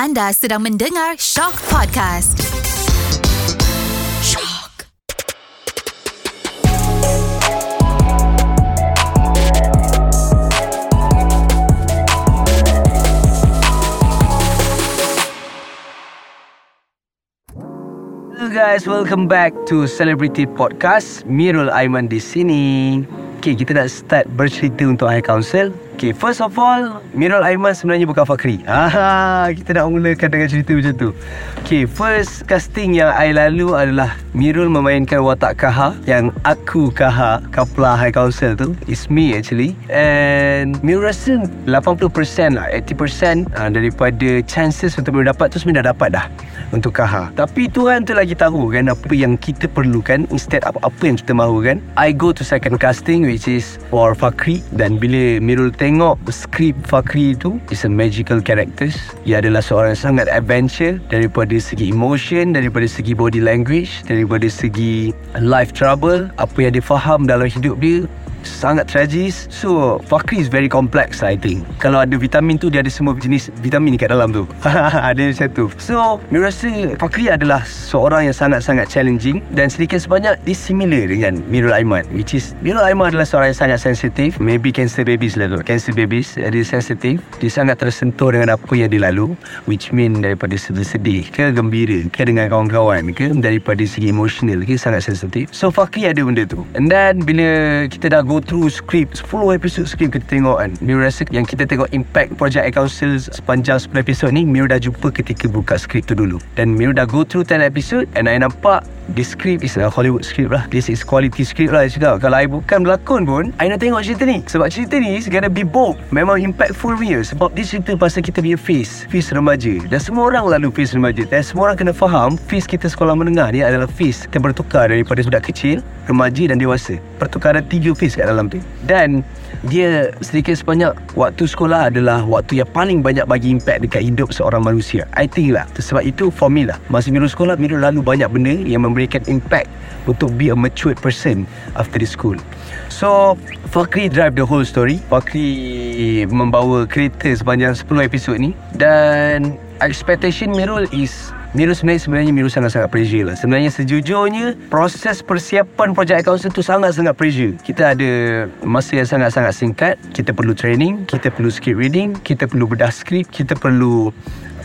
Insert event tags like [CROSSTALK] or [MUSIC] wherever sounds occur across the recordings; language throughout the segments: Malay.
Anda sedang mendengar Shock Podcast. Shock. Hello guys, welcome back to Celebrity Podcast. Mirul Aiman di sini. Okay, kita nak start bercerita untuk High Council. Okay, first of all, Mirul Aiman sebenarnya bukan Fakri. Ah, kita nak mulakan dengan cerita macam tu. Okay, first casting yang I lalu adalah Mirul memainkan watak Kaha yang aku Kaha, Kapla High Council tu. It's me actually. And Mirul rasa 80% lah, 80% uh, daripada chances untuk Mirul dapat tu sebenarnya dah dapat dah untuk Kaha. Tapi Tuhan tu lagi tahu kan apa yang kita perlukan instead apa-apa yang kita mahu kan. I go to second casting which is for Fakri dan bila Mirul tengok skrip Fakri tu is a magical characters. Dia adalah seorang yang sangat adventure daripada segi emotion, daripada segi body language, daripada segi life trouble, apa yang dia faham dalam hidup dia sangat tragis. So Fakri is very complex I think. Kalau ada vitamin tu Dia ada semua jenis vitamin kat dalam tu. [LAUGHS] Ada satu So Saya rasa Fakri adalah Seorang yang sangat-sangat challenging Dan sedikit sebanyak Dia similar dengan Mirul Aiman Which is Mirul Aiman adalah seorang yang sangat sensitif. Maybe cancer babies lah tu. Cancer babies Dia sensitif. Dia sangat tersentuh dengan apa yang dia lalu Which mean daripada sedih-sedih Ke gembira Ke dengan kawan-kawan Ke daripada segi emotional Ke sangat sensitif. So Fakri ada benda tu. And then Bila kita dah go through script 10 episode script kita tengok kan. Miro rasa yang kita tengok impact project A Council sepanjang 10 episode ni Miro dah jumpa ketika buka script tu dulu. Dan Miro dah go through 10 episode and I nampak this script is a Hollywood script lah. This is quality script lah cakap. Kalau I bukan berlakon pun I nak tengok cerita ni. Sebab cerita ni is gonna be bold memang impactful punya. Sebab dia cerita pasal kita punya face face remaja. Dan semua orang lalu face remaja. Dan semua orang kena faham face kita sekolah menengah ni adalah face kita bertukar daripada budak kecil remaja dan dewasa. Pertukaran tiga face kat dalam tu. Dan dia sedikit sebanyak waktu sekolah adalah waktu yang paling banyak bagi impact dekat hidup seorang manusia. I think lah. Sebab itu for me lah masa Miro sekolah Miro lalu banyak benda yang memberikan impact untuk be a matured person after the school. So Fakri drive the whole story. Fakri membawa kereta sepanjang 10 episod ni. Dan expectation Mirul is Miru sebenarnya sebenarnya Miru sangat-sangat pressure lah. Sebenarnya sejujurnya proses persiapan projek council tu sangat-sangat pressure. Kita ada masa yang sangat-sangat singkat. Kita perlu training, kita perlu script reading, kita perlu bedah script, kita perlu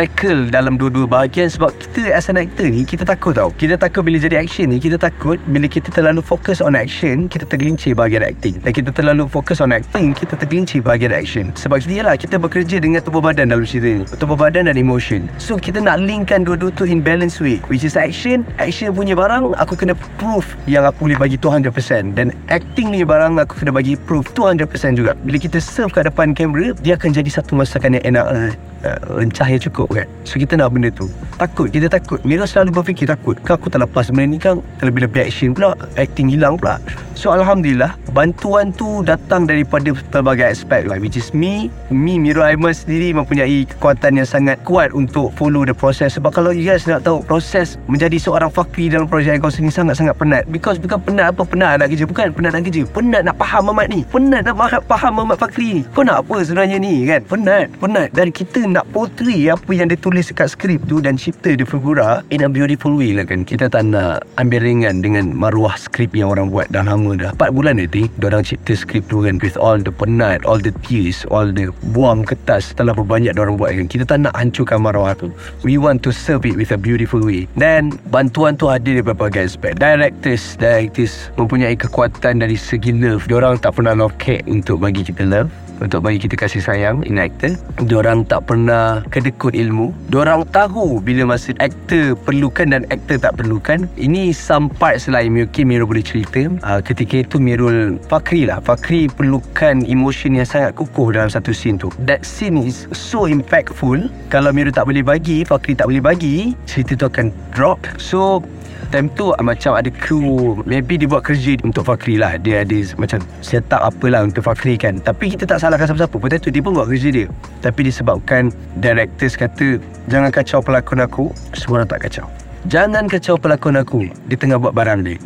tackle dalam dua-dua bahagian sebab kita as an actor ni kita takut tau. Kita takut bila jadi action ni kita takut bila kita terlalu fokus on action kita tergelincir bahagian acting. Dan kita terlalu fokus on acting kita tergelincir bahagian action. Sebab dia lah kita bekerja dengan tubuh badan dalam cerita ni. Tubuh badan dan emotion. So kita nak linkkan dua-dua tu in balance way which is action. Action punya barang aku kena proof yang aku boleh bagi 200% dan acting ni barang aku kena bagi proof 200% juga. Bila kita serve kat depan kamera dia akan jadi satu masakan yang enak uh, rencah yang cukup kan? So kita nak benda tu. Takut Kita takut. Mira selalu berfikir takut Kan aku tak lepas benda ni kan? Terlebih-lebih action pula Acting hilang pula. So Alhamdulillah Bantuan tu datang daripada pelbagai aspek lah Which is me Me Mira Aiman sendiri Mempunyai kekuatan yang sangat kuat Untuk follow the process. Sebab kalau you guys nak tahu Proses menjadi seorang fakir Dalam projek kau ni Sangat-sangat penat. Because bukan penat apa Penat nak kerja. Bukan penat nak kerja Penat nak faham mamat ni. Penat nak faham mamat fakir ni. Kau nak apa sebenarnya ni kan? Penat Penat. Dan kita nak portray apa yang dia tulis dekat skrip tu dan cipta dia figura. In a beautiful way lah kan. Kita tak nak ambil ringan dengan maruah skrip yang orang buat dah lama dah. 4 bulan nanti orang cipta skrip tu kan with all the penat all the tears all the buang kertas terlalu banyak orang buat kan. Kita tak nak hancurkan maruah tu. We want to serve it with a beautiful way. Dan bantuan tu ada di berbagai aspek directors directors mempunyai kekuatan dari segi love. Orang tak pernah love cake untuk bagi kita love untuk bagi kita kasih sayang in actor. Diorang tak pernah kedekut ilmu. Diorang tahu bila masa actor perlukan dan actor tak perlukan. Ini some parts lah yang mungkin Mirul boleh cerita. Uh, ketika itu Mirul Fakri lah. Fakri perlukan emotion yang sangat kukuh dalam satu scene tu. That scene is so impactful. Kalau Mirul tak boleh bagi, Fakri tak boleh bagi, cerita tu akan drop. So time tu macam ada crew maybe dia buat kerja untuk Fakri lah. Dia ada macam set up apalah untuk Fakri kan. Tapi kita tak salahkan siapa-siapa. Pun tu dia pun buat kerja dia. Tapi disebabkan directors kata jangan kacau pelakon aku. Semua orang tak kacau. Jangan kacau pelakon aku. Dia tengah buat barang dia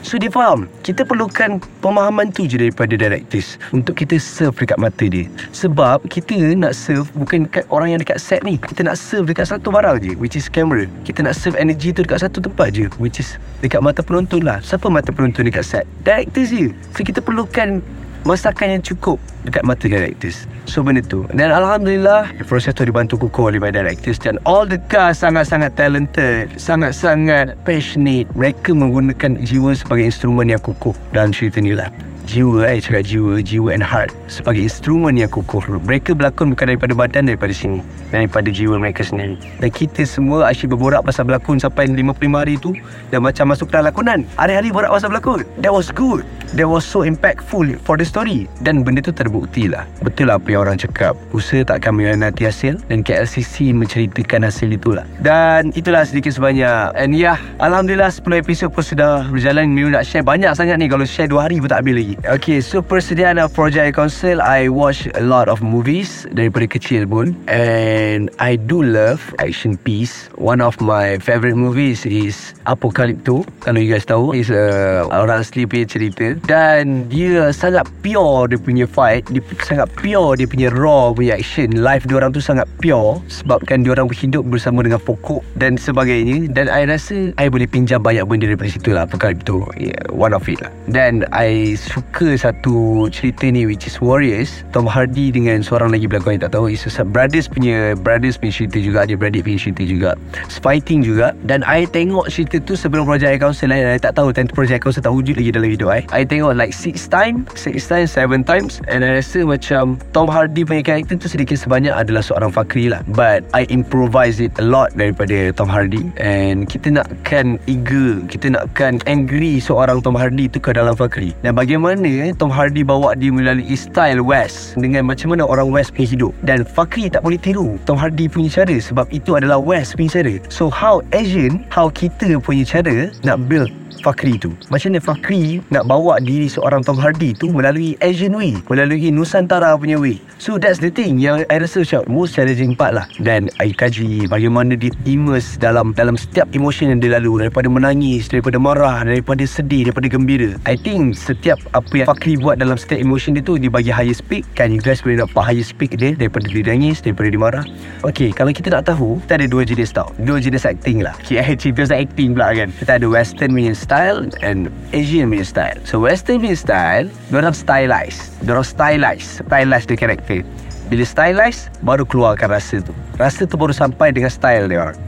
So dia faham? Kita perlukan pemahaman tu je daripada directors. Untuk kita serve dekat mata dia. Sebab kita nak serve Bukan dekat orang yang dekat set ni. Kita nak serve dekat satu barang je Which is camera. Kita nak serve energy tu dekat satu tempat je Which is dekat mata penonton lah. Siapa mata penonton dekat set? Directors je. So kita perlukan masakan yang cukup dekat mata directors. So benda tu. Dan Alhamdulillah Proses tu dibantu kukuh oleh my directors. Dan all the cast sangat-sangat talented Sangat-sangat passionate. Mereka menggunakan jiwa sebagai instrumen yang kukuh. Dalam cerita ni lah. Jiwa eh cakap jiwa. Jiwa and heart Sebagai instrumen yang kukuh. Mereka berlakon bukan daripada badan Daripada sini. Daripada jiwa mereka sendiri. Dan kita semua asyik berborak pasal berlakon Sampai 55 hari tu. Dan macam masuk dalam lakonan Hari-hari borak pasal berlakon. That was good That was so impactful For the story. Dan benda tu terbukti lah. Betul lah apa yang orang cakap. Usaha takkan nanti hasil Dan KLCC menceritakan hasil itulah Dan itulah sedikit sebanyak. And yeah Alhamdulillah 10 episod pun sudah berjalan. Miu nak share banyak sangat ni. Kalau share 2 hari pun tak habis lagi. Okay so persediaan Project Council I watch a lot of movies Daripada kecil pun. And I do love action piece. One of my favourite movies is Apocalypto. Kalau you guys tahu Is a orang punya cerita Dan dia sangat pure dia punya fight. Dia sangat pure dia punya raw punya action Life dia orang tu sangat pure. Sebabkan dia orang berhidup bersama dengan pokok Dan sebagainya. Dan I rasa I boleh pinjam banyak benda daripada situ lah. Apocalypto yeah, One of it lah. Dan I suka satu cerita ni which is Warriors. Tom Hardy dengan seorang lagi belakang yang tak tahu. Is a brothers punya brothers punya cerita juga. Dia beradik punya cerita juga. Fighting juga. Dan I tengok cerita tu sebelum Project Council lain. I tak tahu. Tentu Project Council tak wujud lagi dalam hidup I. I tengok like six time six times seven times. And I rasa macam Tom Hardy punya karakter tu sedikit sebanyak adalah seorang fakri lah. But I improvise it a lot daripada Tom Hardy. And kita nakkan eager kita nakkan angry seorang Tom Hardy tu ke dalam fakri dan bagaimana mana eh, Tom Hardy bawa dia melalui style West dengan macam mana orang West punya hidup. Dan Fakri tak boleh tiru Tom Hardy punya cara sebab itu adalah West punya cara. So how Asian how kita punya cara nak build Fakri tu. Macam mana Fakri Nak bawa diri seorang Tom Hardy tu Melalui Asian way Melalui Nusantara punya way. So that's the thing Yang I rasa macam Most challenging part lah. Dan I kaji Bagaimana dia immerse Dalam dalam setiap emotion yang dia lalu. Daripada menangis Daripada marah Daripada sedih Daripada gembira. I think Setiap apa yang Fakri buat Dalam setiap emotion dia tu Dia bagi highest peak Kan you guys boleh nampak Highest peak dia Daripada dia nangis Daripada dia marah. Okay Kalau kita nak tahu Kita ada dua jenis tau. Dua jenis acting lah. Okay cerita acting pula kan. Kita ada western punya style and Asian punya style. So Western punya style, diorang stylize. Diorang stylize. Stylize the character. Bila stylize, baru keluarkan rasa tu. Rasa tu baru sampai dengan style dia orang.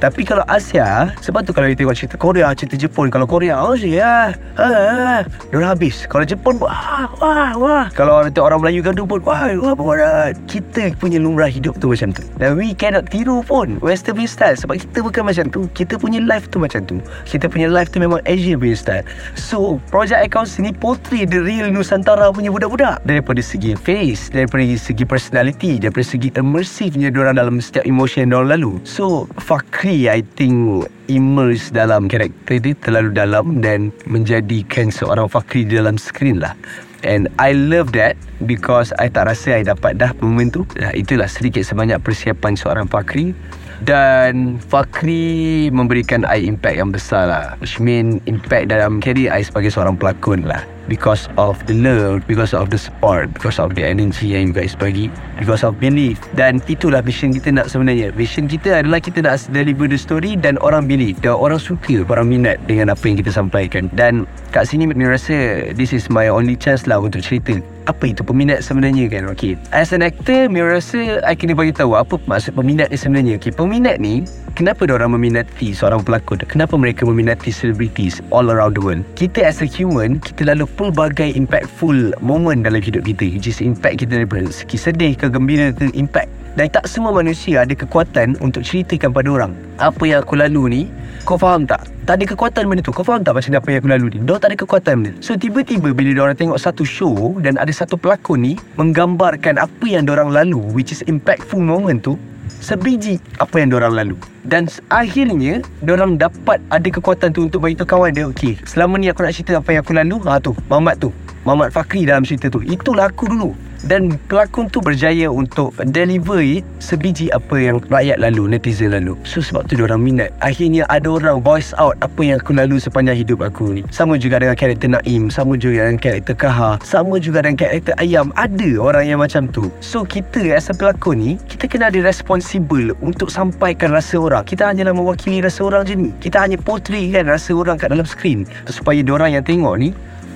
Tapi kalau Asia Sebab tu kalau kita tengok cerita Korea Cerita Jepun Kalau Korea Oh ya ha, ha, Diorang habis. Kalau Jepun Wah Wah Wah. Kalau orang orang Melayu gaduh pun Wah Wah Wah Kita punya lumrah hidup tu macam tu. Dan we cannot tiru pun. Western punya style Sebab kita bukan macam tu. Kita punya life tu macam tu. Kita punya life tu memang Asian punya style. So Project Accounts ni Portray the real Nusantara punya budak-budak. Daripada segi face Daripada segi personality Daripada segi immersivenya Diorang dalam setiap emotion yang diorang lalu So Fakri I think immerse dalam karakter dia terlalu dalam dan menjadikan seorang Fakri di dalam skrin lah. And I love that because I tak rasa I dapat dah momen tu. Nah, itulah sedikit sebanyak persiapan seorang Fakri. Dan Fakri memberikan I impact yang besar lah. Which mean impact dalam career I sebagai seorang pelakon lah because of the love, because of the support, because of the energy yang you guys bagi, because of belief. Dan itulah vision kita nak sebenarnya. Vision kita adalah kita nak deliver the story dan orang believe. Dan orang suka, orang minat dengan apa yang kita sampaikan. Dan kat sini, saya rasa this is my only chance lah untuk cerita. Apa itu peminat sebenarnya kan? Okay. As an actor, saya rasa I kena bagi tahu apa maksud peminat ni sebenarnya. Okay, peminat ni kenapa orang meminati seorang pelakon? Kenapa mereka meminati celebrities all around the world? Kita as a human, kita lalu pelbagai impactful moment dalam hidup kita which is impact kita daripada segi sedih ke gembira ke impact. Dan tak semua manusia ada kekuatan untuk ceritakan pada orang. Apa yang aku lalu ni kau faham tak? Tak ada kekuatan benda tu. Kau faham tak macam apa yang aku lalu ni? Dia tak ada kekuatan benda. So tiba-tiba bila orang tengok satu show dan ada satu pelakon ni menggambarkan apa yang orang lalu which is impactful moment tu sebiji apa yang orang lalu. Dan akhirnya orang dapat ada kekuatan tu untuk beritahu kawan dia okey selama ni aku nak cerita apa yang aku lalu ha tu Mamat tu Mamat Fakri dalam cerita tu. Itulah aku dulu Dan pelakon tu berjaya untuk deliver it sebiji apa yang rakyat lalu, netizen lalu. So sebab tu orang minat. Akhirnya ada orang voice out apa yang aku lalu sepanjang hidup aku ni. Sama juga dengan karakter Naim, sama juga dengan karakter Kaha, sama juga dengan karakter Ayam. Ada orang yang macam tu. So kita as a pelakon ni, kita kena ada responsible untuk sampaikan rasa orang. Kita hanyalah mewakili rasa orang je ni. Kita hanya portray kan rasa orang kat dalam skrin supaya orang yang tengok ni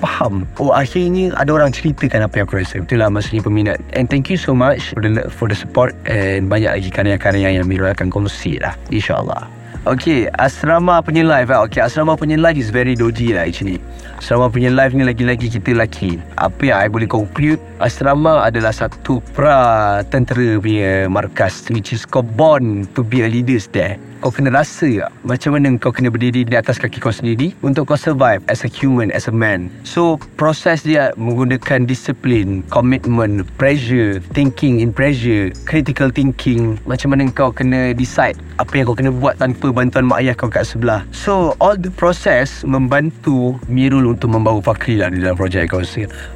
faham Oh akhirnya ada orang ceritakan apa yang aku rasa Itulah maksudnya peminat And thank you so much for the, for the support And banyak lagi karya-karya yang Mirul akan kongsi lah InsyaAllah Okay, asrama punya live lah. Okay, asrama punya live is very dodgy lah actually. Asrama punya live ni lagi-lagi kita lelaki. Apa yang I boleh conclude, asrama adalah satu pra tentera punya markas which is kau born to be a leaders there kau kena rasa ya, macam mana kau kena berdiri di atas kaki kau sendiri untuk kau survive as a human, as a man. So, proses dia menggunakan disiplin, commitment, pressure, thinking in pressure, critical thinking. Macam mana kau kena decide apa yang kau kena buat tanpa bantuan mak ayah kau kat sebelah. So, all the process membantu Mirul untuk membawa Fakri lah di dalam projek kau.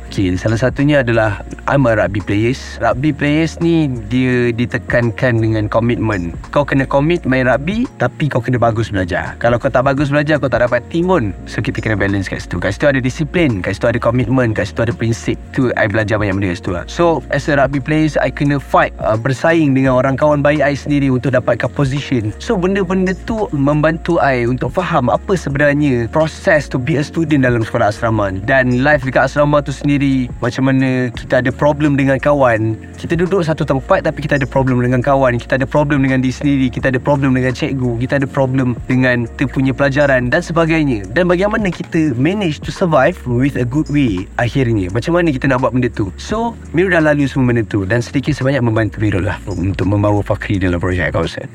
Okay, salah satunya adalah I'm a rugby players. Rugby players ni dia ditekankan dengan komitmen. Kau kena commit main rugby tapi kau kena bagus belajar. Kalau kau tak bagus belajar kau tak dapat team pun. So kita kena balance kat situ. Kat situ ada disiplin, kat situ ada komitmen, kat situ ada prinsip. Tu I belajar banyak benda kat situ lah. So as a rugby players I kena fight uh, bersaing dengan orang kawan baik I sendiri untuk dapatkan position. So benda-benda tu membantu I untuk faham apa sebenarnya proses to be a student dalam sekolah asrama. Dan life dekat asrama tu sendiri sendiri Macam mana kita ada problem dengan kawan. Kita duduk satu tempat tapi kita ada problem dengan kawan. Kita ada problem dengan diri sendiri Kita ada problem dengan cikgu Kita ada problem dengan kita punya pelajaran dan sebagainya. Dan bagaimana kita manage to survive with a good way akhirnya? Macam mana kita nak buat benda tu? So Mirul dah lalu semua benda tu Dan sedikit sebanyak membantu Mirul lah Untuk membawa Fakri dalam projek kawasan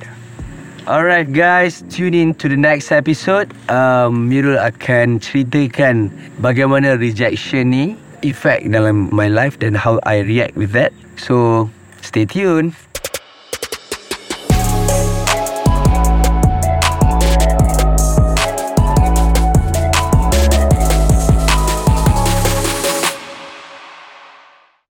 Alright guys, tune in to the next episode. Um, Mirul akan ceritakan bagaimana rejection ni effect dalam my life dan how I react with that. So, stay tuned.